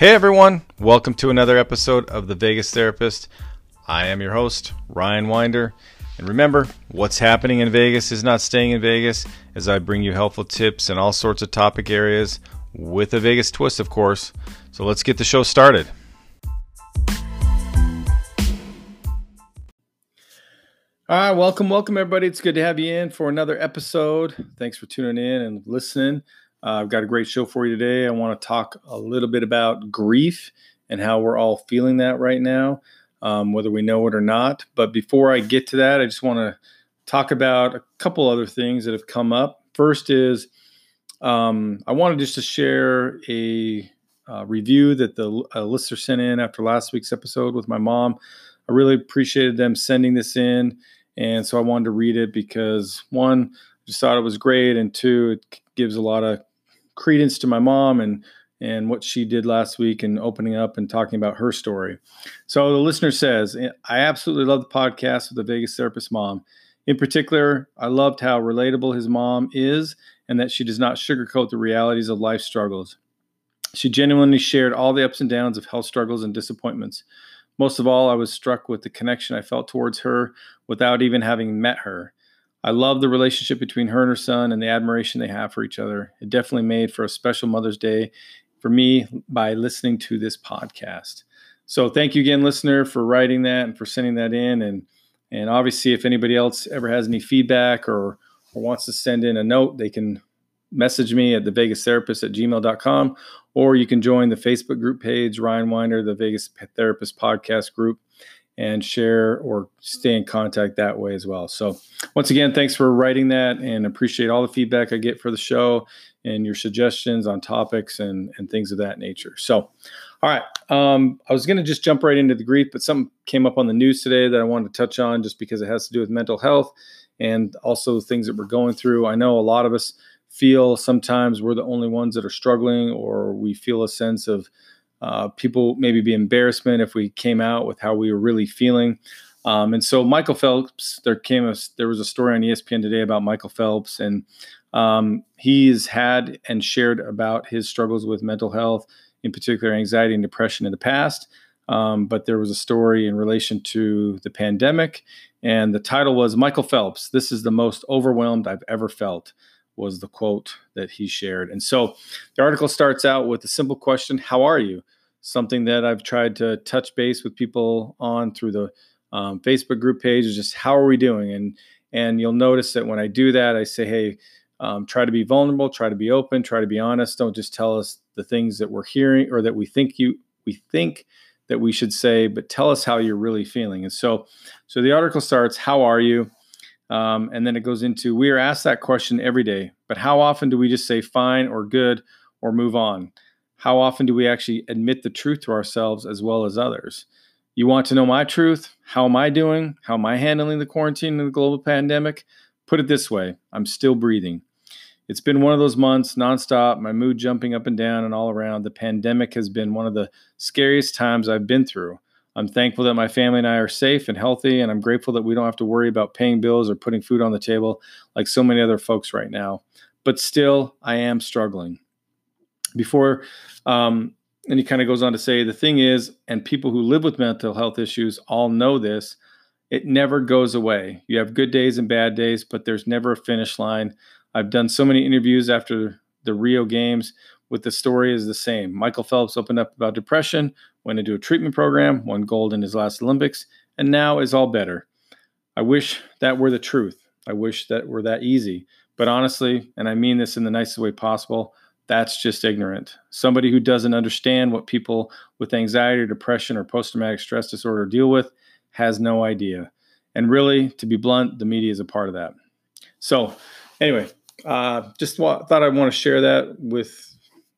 Hey everyone, welcome to another episode of The Vegas Therapist. I am your host, Ryan Winder. And remember, what's happening in Vegas is not staying in Vegas, as I bring you helpful tips in all sorts of topic areas with a Vegas twist, of course. So let's get the show started. All right, welcome, welcome everybody. It's good to have you in for another episode. Thanks for tuning in and listening. Uh, I've got a great show for you today. I want to talk a little bit about grief and how we're all feeling that right now, um, whether we know it or not. But before I get to that, I just want to talk about a couple other things that have come up. First is um, I wanted just to share a uh, review that the listener sent in after last week's episode with my mom. I really appreciated them sending this in. And so I wanted to read it because one, just thought it was great. And two, it gives a lot of credence to my mom and and what she did last week and opening up and talking about her story. So the listener says, I absolutely love the podcast with the Vegas therapist mom. In particular, I loved how relatable his mom is and that she does not sugarcoat the realities of life struggles. She genuinely shared all the ups and downs of health struggles and disappointments. Most of all, I was struck with the connection I felt towards her without even having met her. I love the relationship between her and her son and the admiration they have for each other. It definitely made for a special Mother's Day for me by listening to this podcast. So thank you again, listener, for writing that and for sending that in. And and obviously, if anybody else ever has any feedback or, or wants to send in a note, they can message me at the Vegas Therapist at gmail.com, or you can join the Facebook group page, Ryan Winder, the Vegas Therapist Podcast group and share or stay in contact that way as well. So, once again, thanks for writing that and appreciate all the feedback I get for the show and your suggestions on topics and, and things of that nature. So, all right, um, I was going to just jump right into the grief, but something came up on the news today that I wanted to touch on just because it has to do with mental health and also things that we're going through. I know a lot of us feel sometimes we're the only ones that are struggling, or we feel a sense of uh, people maybe be embarrassment if we came out with how we were really feeling. Um, and so Michael Phelps, there came a, there was a story on ESPN today about Michael Phelps, and um, he's had and shared about his struggles with mental health, in particular anxiety and depression in the past. Um, but there was a story in relation to the pandemic, and the title was Michael Phelps. This is the most overwhelmed I've ever felt was the quote that he shared. And so the article starts out with a simple question How are you? Something that I've tried to touch base with people on through the um, Facebook group page is just how are we doing? And and you'll notice that when I do that, I say, hey, um, try to be vulnerable, try to be open, try to be honest. Don't just tell us the things that we're hearing or that we think you we think that we should say, but tell us how you're really feeling. And so, so the article starts, "How are you?" Um, and then it goes into we are asked that question every day, but how often do we just say fine or good or move on? How often do we actually admit the truth to ourselves as well as others? You want to know my truth? How am I doing? How am I handling the quarantine and the global pandemic? Put it this way I'm still breathing. It's been one of those months nonstop, my mood jumping up and down and all around. The pandemic has been one of the scariest times I've been through. I'm thankful that my family and I are safe and healthy, and I'm grateful that we don't have to worry about paying bills or putting food on the table like so many other folks right now. But still, I am struggling. Before, um, and he kind of goes on to say, the thing is, and people who live with mental health issues all know this, it never goes away. You have good days and bad days, but there's never a finish line. I've done so many interviews after the Rio Games with the story is the same. Michael Phelps opened up about depression, went into a treatment program, won gold in his last Olympics, and now is all better. I wish that were the truth. I wish that were that easy. But honestly, and I mean this in the nicest way possible, that's just ignorant. Somebody who doesn't understand what people with anxiety or depression or post traumatic stress disorder deal with has no idea. And really, to be blunt, the media is a part of that. So, anyway, uh, just thought I want to share that with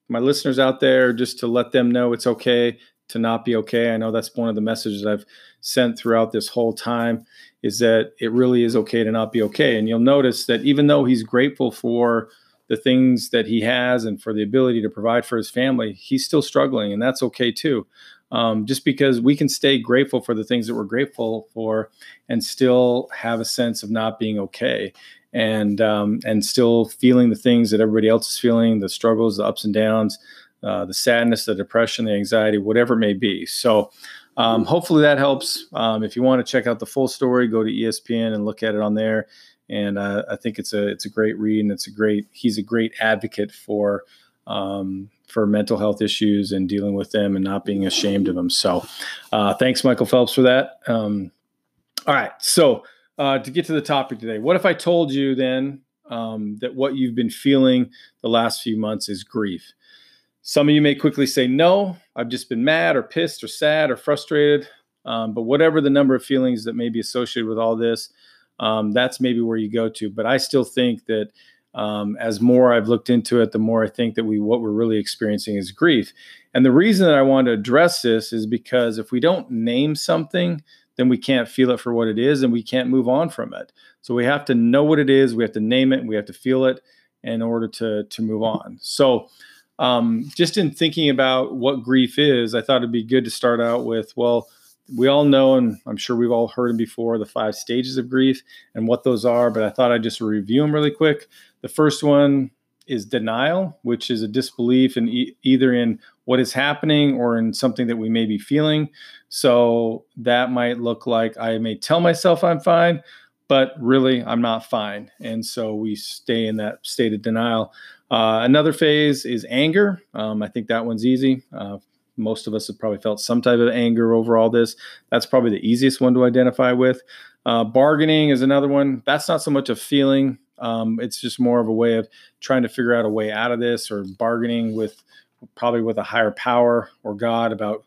my listeners out there just to let them know it's okay to not be okay. I know that's one of the messages I've sent throughout this whole time is that it really is okay to not be okay. And you'll notice that even though he's grateful for the things that he has and for the ability to provide for his family, he's still struggling, and that's okay too. Um, just because we can stay grateful for the things that we're grateful for and still have a sense of not being okay and um, and still feeling the things that everybody else is feeling, the struggles, the ups and downs. Uh, the sadness, the depression, the anxiety, whatever it may be. So, um, hopefully that helps. Um, if you want to check out the full story, go to ESPN and look at it on there. And uh, I think it's a it's a great read, and it's a great he's a great advocate for um, for mental health issues and dealing with them and not being ashamed of them. So, uh, thanks, Michael Phelps, for that. Um, all right, so uh, to get to the topic today, what if I told you then um, that what you've been feeling the last few months is grief? Some of you may quickly say, no, I've just been mad or pissed or sad or frustrated. Um, but whatever the number of feelings that may be associated with all this, um, that's maybe where you go to. But I still think that um, as more I've looked into it, the more I think that we what we're really experiencing is grief. And the reason that I want to address this is because if we don't name something, then we can't feel it for what it is and we can't move on from it. So we have to know what it is, we have to name it, we have to feel it in order to to move on. So um, just in thinking about what grief is, I thought it'd be good to start out with well, we all know, and I'm sure we've all heard before, the five stages of grief and what those are, but I thought I'd just review them really quick. The first one is denial, which is a disbelief in e- either in what is happening or in something that we may be feeling. So that might look like I may tell myself I'm fine, but really I'm not fine. And so we stay in that state of denial. Uh, another phase is anger. Um, I think that one's easy. Uh, most of us have probably felt some type of anger over all this. That's probably the easiest one to identify with. Uh, bargaining is another one. That's not so much a feeling. Um, it's just more of a way of trying to figure out a way out of this or bargaining with probably with a higher power or God about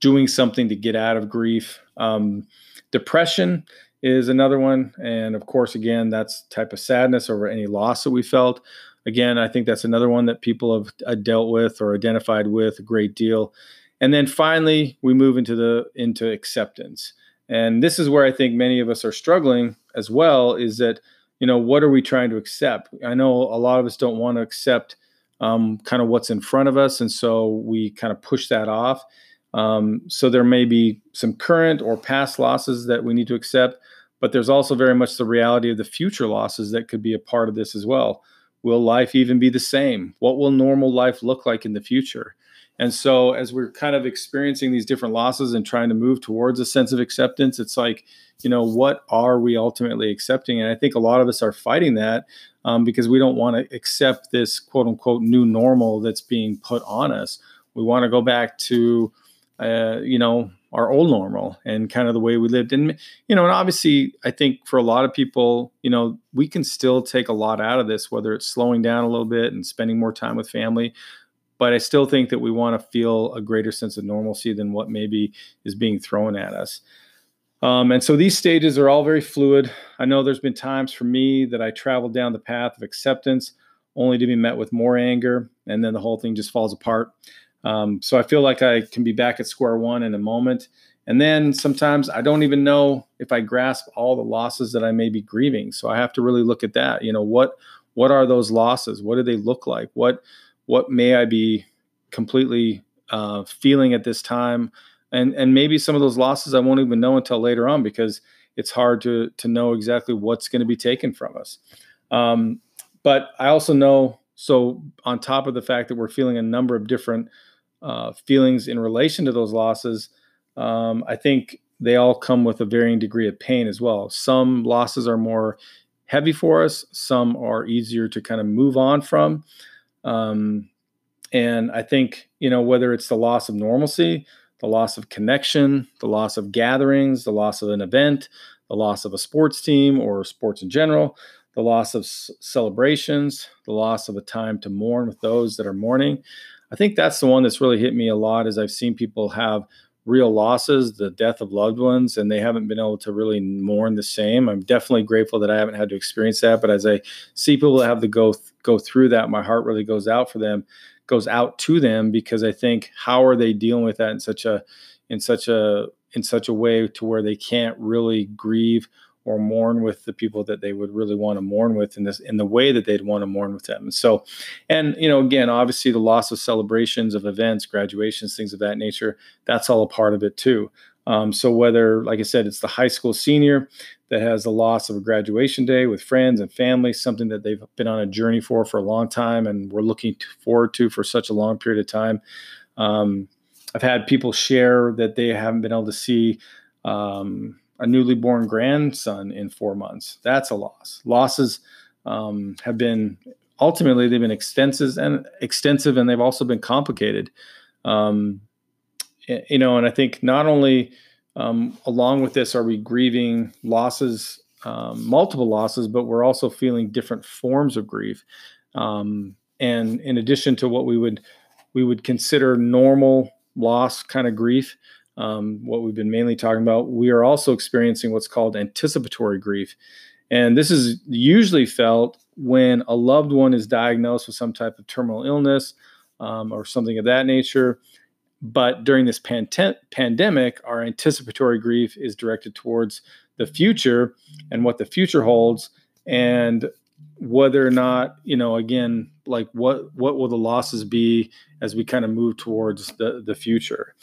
doing something to get out of grief. Um, depression is another one. And of course, again, that's type of sadness over any loss that we felt. Again, I think that's another one that people have uh, dealt with or identified with a great deal. And then finally, we move into the into acceptance. And this is where I think many of us are struggling as well is that, you know, what are we trying to accept? I know a lot of us don't want to accept um, kind of what's in front of us. And so we kind of push that off. Um, so there may be some current or past losses that we need to accept, but there's also very much the reality of the future losses that could be a part of this as well. Will life even be the same? What will normal life look like in the future? And so, as we're kind of experiencing these different losses and trying to move towards a sense of acceptance, it's like, you know, what are we ultimately accepting? And I think a lot of us are fighting that um, because we don't want to accept this quote unquote new normal that's being put on us. We want to go back to, uh, you know, our old normal and kind of the way we lived. And, you know, and obviously, I think for a lot of people, you know, we can still take a lot out of this, whether it's slowing down a little bit and spending more time with family. But I still think that we want to feel a greater sense of normalcy than what maybe is being thrown at us. Um, and so these stages are all very fluid. I know there's been times for me that I traveled down the path of acceptance only to be met with more anger, and then the whole thing just falls apart. Um, so I feel like I can be back at square one in a moment. And then sometimes I don't even know if I grasp all the losses that I may be grieving. So I have to really look at that. You know, what what are those losses? What do they look like? What what may I be completely uh, feeling at this time? And and maybe some of those losses I won't even know until later on because it's hard to to know exactly what's going to be taken from us. Um, but I also know so on top of the fact that we're feeling a number of different uh, feelings in relation to those losses, um, I think they all come with a varying degree of pain as well. Some losses are more heavy for us, some are easier to kind of move on from. Um, and I think, you know, whether it's the loss of normalcy, the loss of connection, the loss of gatherings, the loss of an event, the loss of a sports team or sports in general, the loss of s- celebrations, the loss of a time to mourn with those that are mourning, I think that's the one that's really hit me a lot is I've seen people have real losses, the death of loved ones, and they haven't been able to really mourn the same. I'm definitely grateful that I haven't had to experience that. But as I see people that have to go th- go through that, my heart really goes out for them, goes out to them because I think how are they dealing with that in such a in such a in such a way to where they can't really grieve or mourn with the people that they would really want to mourn with in this in the way that they'd want to mourn with them. So, and you know, again, obviously the loss of celebrations of events, graduations, things of that nature, that's all a part of it too. Um, so whether, like I said, it's the high school senior that has the loss of a graduation day with friends and family, something that they've been on a journey for for a long time, and we're looking forward to for such a long period of time. Um, I've had people share that they haven't been able to see um, a newly born grandson in four months. That's a loss. Losses um, have been ultimately they've been extensive and extensive, and they've also been complicated. Um, you know, and I think not only um, along with this are we grieving losses, um, multiple losses, but we're also feeling different forms of grief. Um, and in addition to what we would we would consider normal loss kind of grief, um, what we've been mainly talking about, we are also experiencing what's called anticipatory grief. And this is usually felt when a loved one is diagnosed with some type of terminal illness um, or something of that nature. But during this pandemic, our anticipatory grief is directed towards the future and what the future holds, and whether or not you know again like what what will the losses be as we kind of move towards the the future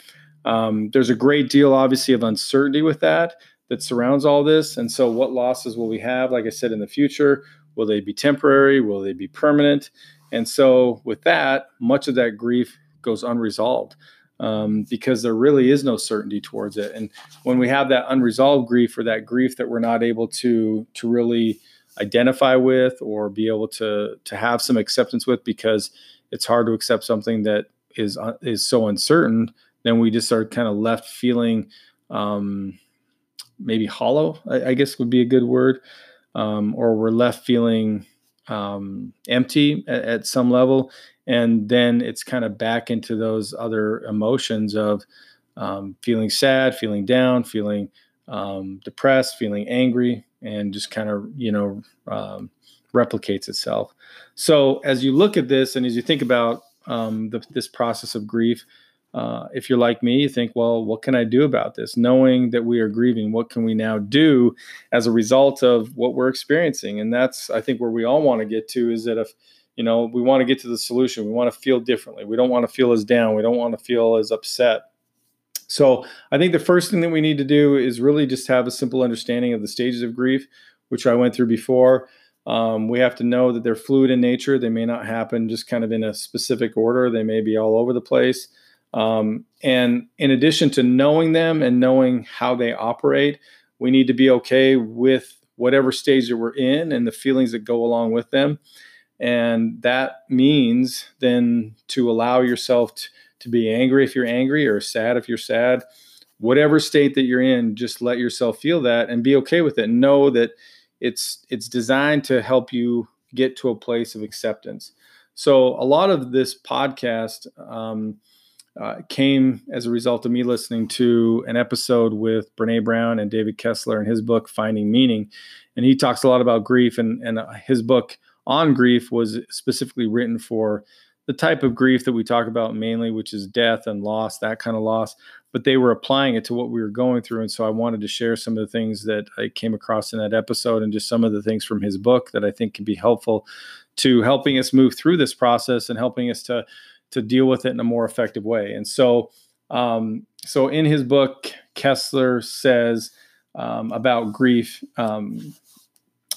um, there's a great deal obviously of uncertainty with that that surrounds all this. And so what losses will we have like i said in the future? Will they be temporary? Will they be permanent? And so with that much of that grief goes unresolved um, because there really is no certainty towards it. And when we have that unresolved grief or that grief that we're not able to to really identify with or be able to to have some acceptance with because it's hard to accept something that is uh, is so uncertain then we just are kind of left feeling um, maybe hollow I, I, guess would be a good word um, or we're left feeling um, empty at, at, some level and then it's kind of back into those other emotions of um, feeling sad feeling down feeling um, depressed feeling angry and just kind of you know um, replicates itself. So as you look at this and as you think about the, this process of grief, uh, if you're like me, you think, well, what can I do about this? Knowing that we are grieving, what can we now do as a result of what we're experiencing? And that's, I think, where we all want to get to is that if, you know, we want to get to the solution, we want to feel differently. We don't want to feel as down. We don't want to feel as upset. So I think the first thing that we need to do is really just have a simple understanding of the stages of grief, which I went through before. Um, we have to know that they're fluid in nature. They may not happen just kind of in a specific order. They may be all over the place. Um, and in addition to knowing them and knowing how they operate, we need to be okay with whatever stage that we're in and the feelings that go along with them. And that means then to allow yourself to, be angry if you're angry or sad if you're sad. Whatever state that you're in, just let yourself feel that and be okay with it. Know that it's it's designed to help you get to a place of acceptance. So a lot of this podcast um, uh, came as a result of me listening to an episode with Brene Brown and David Kessler in his book Finding Meaning, and he talks a lot about grief. and And his book on grief was specifically written for the type of grief that we talk about mainly, which is death and loss, that kind of loss. But they were applying it to what we were going through. And so I wanted to share some of the things that I came across in that episode and just some of the things from his book that I think can be helpful to helping us move through this process and helping us to, to deal with it in a more effective way. And so, um, so in his book, Kessler says um, about grief, um,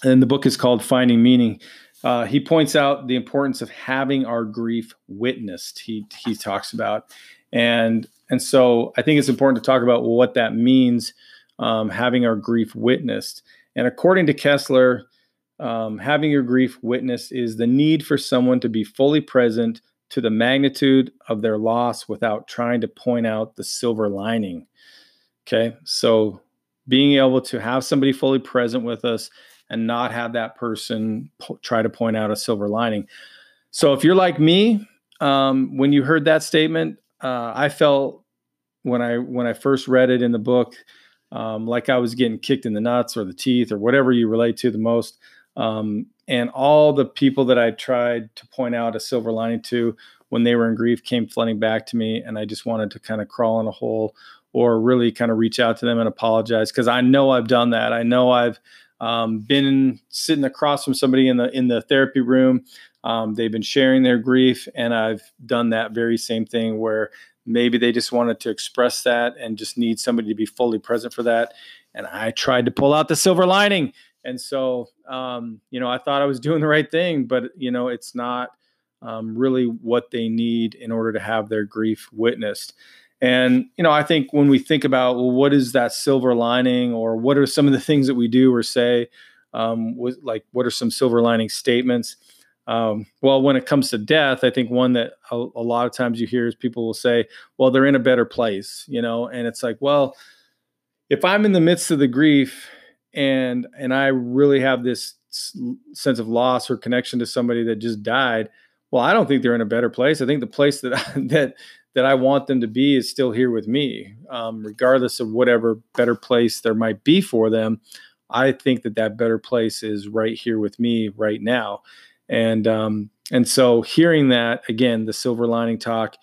and the book is called Finding Meaning uh, he points out the importance of having our grief witnessed. He he talks about, and and so I think it's important to talk about what that means, um, having our grief witnessed. And according to Kessler, um, having your grief witnessed is the need for someone to be fully present to the magnitude of their loss without trying to point out the silver lining. Okay, so being able to have somebody fully present with us and not have that person po- try to point out a silver lining. So if you're like me, um, when you heard that statement, uh, I felt when I when I first read it in the book, um, like I was getting kicked in the nuts or the teeth or whatever you relate to the most. Um, and all the people that I tried to point out a silver lining to when they were in grief came flooding back to me, and I just wanted to kind of crawl in a hole or really kind of reach out to them and apologize because I know I've done that. I know I've um, been sitting across from somebody in the in the therapy room. Um, they've been sharing their grief, and I've done that very same thing where maybe they just wanted to express that and just need somebody to be fully present for that. And I tried to pull out the silver lining. And so, um, you know, I thought I was doing the right thing, but, you know, it's not um, really what they need in order to have their grief witnessed. And, you know, I think when we think about, well, what is that silver lining or what are some of the things that we do or say, um, with, like, what are some silver lining statements? Um, well, when it comes to death, I think one that a, a, lot of times you hear is people will say, well, they're in a better place, you know, and it's like, well, if I'm in the midst of the grief and and I really have this sense of loss or connection to somebody that just died, well, I don't think they're in a better place. I think the place that that that I want them to be is still here with me, um, regardless of whatever better place there might be for them. I think that that better place is right here with me right now and um, and so hearing that again, the silver lining talk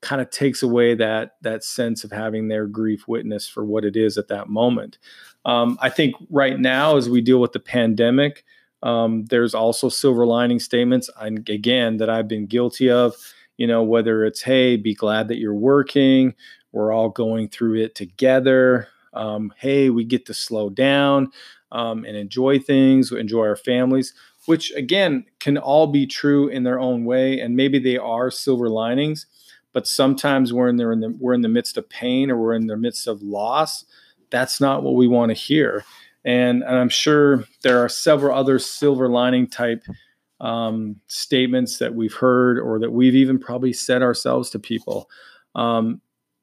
kind of takes away that that sense of having their grief witness for what it is at that moment. Um, I think right now, as we deal with the pandemic, um, there's also silver lining statements. And again, that I've been guilty of. You know, whether it's hey, be glad that you're working. We're all going through it together. Um, hey, we get to slow down um, and enjoy things, enjoy our families which again can all be true in their own way, and maybe they are silver linings. But sometimes we're in there in the we're in the midst of pain or we're in the midst of loss. That's not what we want to hear. And, and I'm sure there are several other silver lining type um, statements that we've heard or that we've even probably said ourselves to people. Um,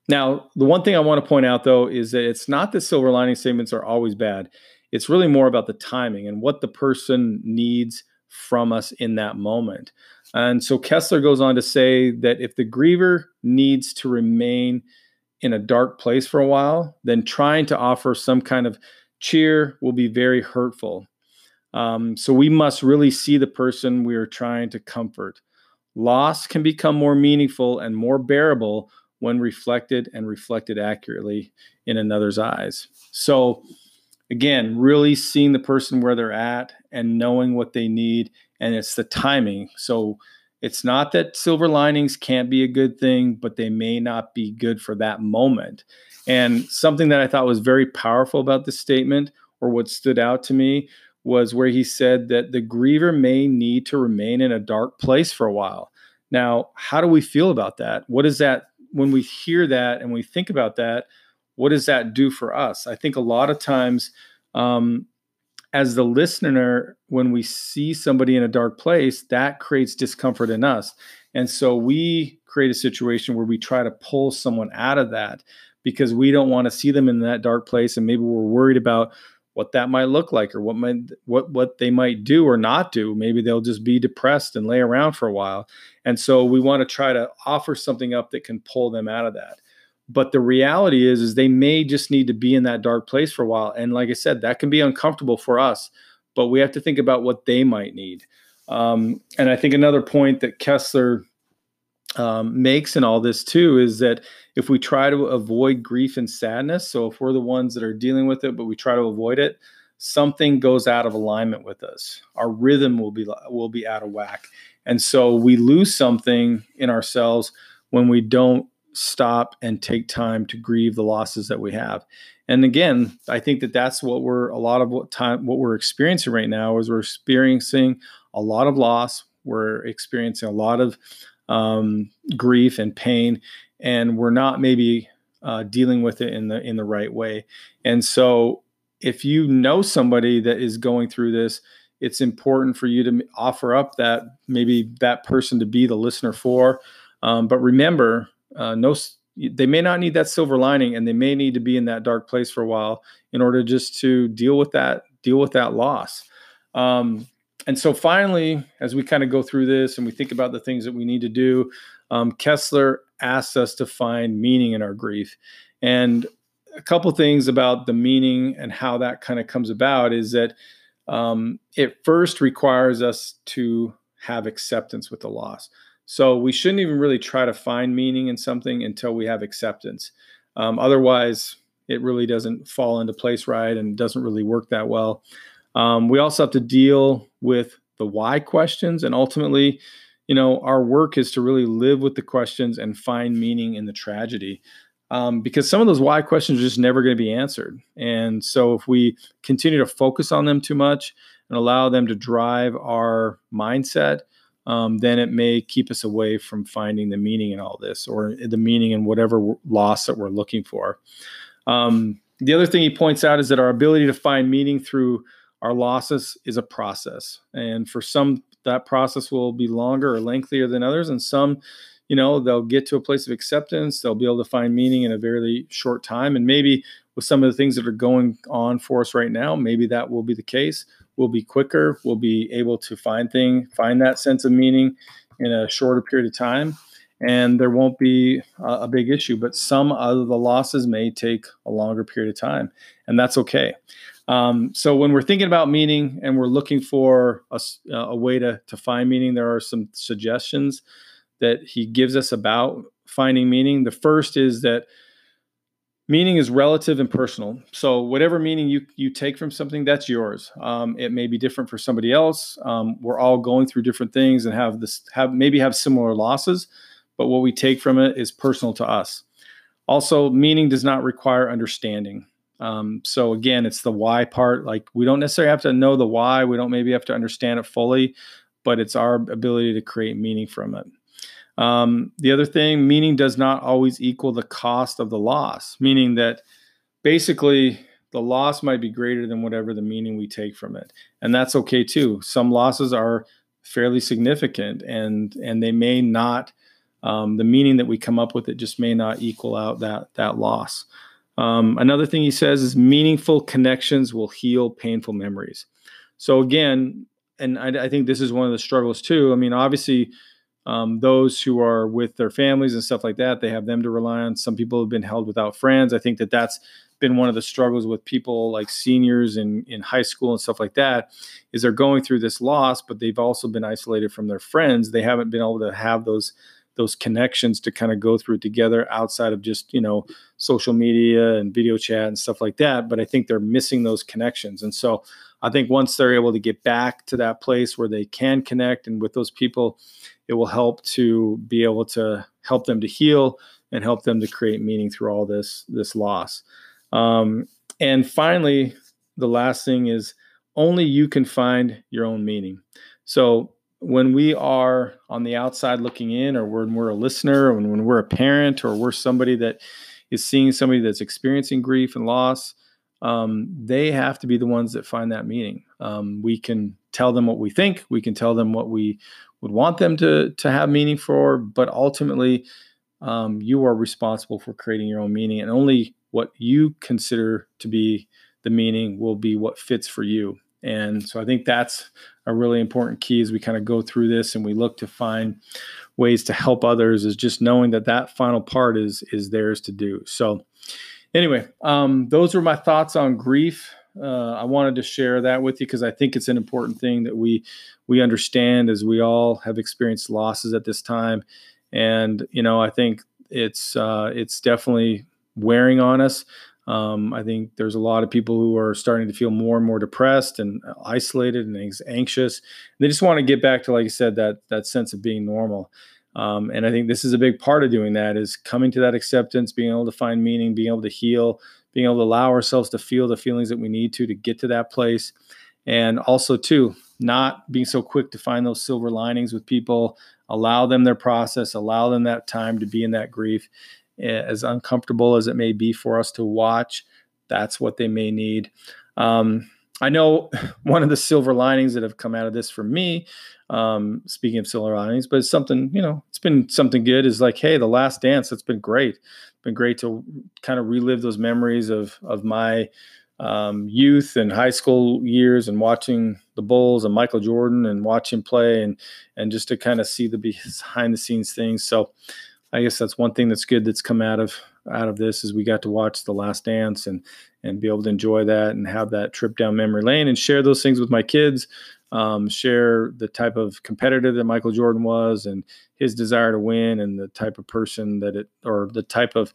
now, the one thing I want to point out though is that it's not that silver lining statements are always bad. It's really more about the timing and what the person needs from us in that moment. And so Kessler goes on to say that if the griever needs to remain in a dark place for a while, then trying to offer some kind of cheer will be very hurtful. Um, so we must really see the person we are trying to comfort. Loss can become more meaningful and more bearable when reflected and reflected accurately in another's eyes. So, again, really seeing the person where they're at and knowing what they need. And it's the timing. So it's not that silver linings can't be a good thing, but they may not be good for that moment. And something that I thought was very powerful about this statement, or what stood out to me, was where he said that the griever may need to remain in a dark place for a while. Now, how do we feel about that? What is that when we hear that and we think about that? what does that do for us? I think a lot of times, um, as the listener, when we see somebody in a dark place, that creates discomfort in us. And so we create a situation where we try to pull someone out of that because we don't want to see them in that dark place. And maybe we're worried about what that might look like or what might what what they might do or not do maybe they'll just be depressed and lay around for a while and so we want to try to offer something up that can pull them out of that but the reality is is they may just need to be in that dark place for a while. And like i said that can be uncomfortable for us but we have to think about what they might need. Um, and i think another point that kessler um, makes in all this too is that if we try to avoid grief and sadness so if we're the ones that are dealing with it but we try to avoid it something goes out of alignment with us. Our rhythm will be will be out of whack. And so we lose something in ourselves when we don't stop and take time to grieve the losses that we have. And again, I think that that's what we're a lot of what time what we're experiencing right now is we're experiencing a lot of loss. We're experiencing a lot of um, grief and pain, and we're not maybe uh, dealing with it in the in the right way. And so, if you know somebody that is going through this, it's important for you to offer up that maybe that person to be the listener for. Um, but remember, uh, no they may not need that silver lining and they may need to be in that dark place for a while in order just to deal with that deal with that loss. Um, and so finally as we kind of go through this and we think about the things that we need to do um, kessler asks us to find meaning in our grief. And a couple things about the meaning and how that kind of comes about is that um, it first requires us to have acceptance with the loss so we shouldn't even really try to find meaning in something until we have acceptance. Um, otherwise, it really doesn't fall into place right and doesn't really work that well. Um, we also have to deal with the why questions, and ultimately, you know, our work is to really live with the questions and find meaning in the tragedy. Um, because some of those why questions are just never going to be answered. And so if we continue to focus on them too much and allow them to drive our mindset, um, then it may keep us away from finding the meaning in all this or the meaning in whatever loss that we're looking for. Um, the other thing he points out is that our ability to find meaning through our losses is a process. And for some, that process will be longer or lengthier than others. And some, you know, they'll get to a place of acceptance. They'll be able to find meaning in a very short time. And maybe with some of the things that are going on for us right now, maybe that will be the case. We'll be quicker. We'll be able to find thing, find that sense of meaning in a shorter period of time and there won't be a, a big issue. But some of the losses may take a longer period of time, and that's okay. Um, so when we're thinking about meaning and we're looking for a, a, way to, to find meaning, there are some suggestions that he gives us about finding meaning. The first is that meaning is relative and personal. So whatever meaning you you take from something, that's yours. Um, it may be different for somebody else. Um, we're all going through different things and have this have maybe have similar losses but what we take from it is personal to us. Also, meaning does not require understanding. Um, so again, it's the why part. Like we don't necessarily have to know the why. We don't maybe have to understand it fully, but it's our ability to create meaning from it. Um, the other thing, meaning does not always equal the cost of the loss, meaning that basically the loss might be greater than whatever the meaning we take from it. And that's okay too. Some losses are fairly significant and and they may not um, the meaning that we come up with it just may not equal out that that loss. Um, another thing he says is meaningful connections will heal painful memories. So again, and I, I think this is one of the struggles too. I mean, obviously, um, those who are with their families and stuff like that, they have them to rely on. Some people have been held without friends. I think that that's been one of the struggles with people like seniors in in high school and stuff like that is they're going through this loss but they've also been isolated from their friends they haven't been able to have those those connections to kind of go through together outside of just you know social media and video chat and stuff like that but i think they're missing those connections. And so i think once they're able to get back to that place where they can connect and with those people it will help to be able to help them to heal and help them to create meaning through all this this loss. Um, and finally the last thing is only you can find your own meaning. So when we are on the outside looking in, or when we're a listener, or when, when we're a parent, or we're somebody that is seeing somebody that's experiencing grief and loss, um, they have to be the ones that find that meaning. Um, we can tell them what we think, we can tell them what we would want them to to have meaning for, but ultimately, um, you are responsible for creating your own meaning, and only what you consider to be the meaning will be what fits for you. And so I think that's a really important key as we kind of go through this and we look to find ways to help others is just knowing that that final part is is theirs to do. So anyway, um, those were my thoughts on grief. Uh, I wanted to share that with you because I think it's an important thing that we we understand as we all have experienced losses at this time, and you know I think it's uh, it's definitely wearing on us. Um, I think there's a lot of people who are starting to feel more and more depressed and isolated and anxious. They just want to get back to, like I said, that that sense of being normal. Um, and I think this is a big part of doing that is coming to that acceptance, being able to find meaning, being able to heal, being able to allow ourselves to feel the feelings that we need to to get to that place, and also too not being so quick to find those silver linings with people. Allow them their process, allow them that time to be in that grief, as uncomfortable as it may be for us to watch, that's what they may need. Um, I know one of the silver linings that have come out of this for me, um, speaking of silver linings, but it's something, you know, it's been something good is like, hey, the last dance, it's been great. It's been great to kind of relive those memories of of my um, youth and high school years and watching the Bulls and Michael Jordan and watching play and and just to kind of see the behind the scenes things. So I guess that's one thing that's good that's come out of out of this is we got to watch The Last Dance and and be able to enjoy that and have that trip down memory lane and share those things with my kids. Um, share the type of competitor that Michael Jordan was and his desire to win and the type of person that it or the type of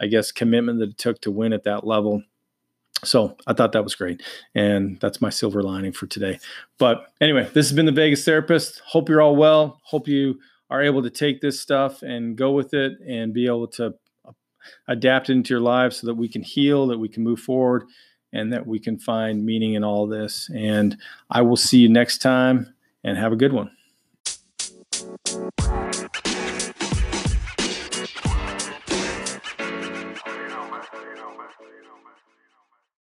I guess commitment that it took to win at that level. So I thought that was great. And that's my silver lining for today. But anyway, this has been the Vegas Therapist. Hope you're all well. Hope you are able to take this stuff and go with it and be able to uh, adapt it into your lives so that we can heal, that we can move forward, and that we can find meaning in all this. And I will see you next time and have a good one.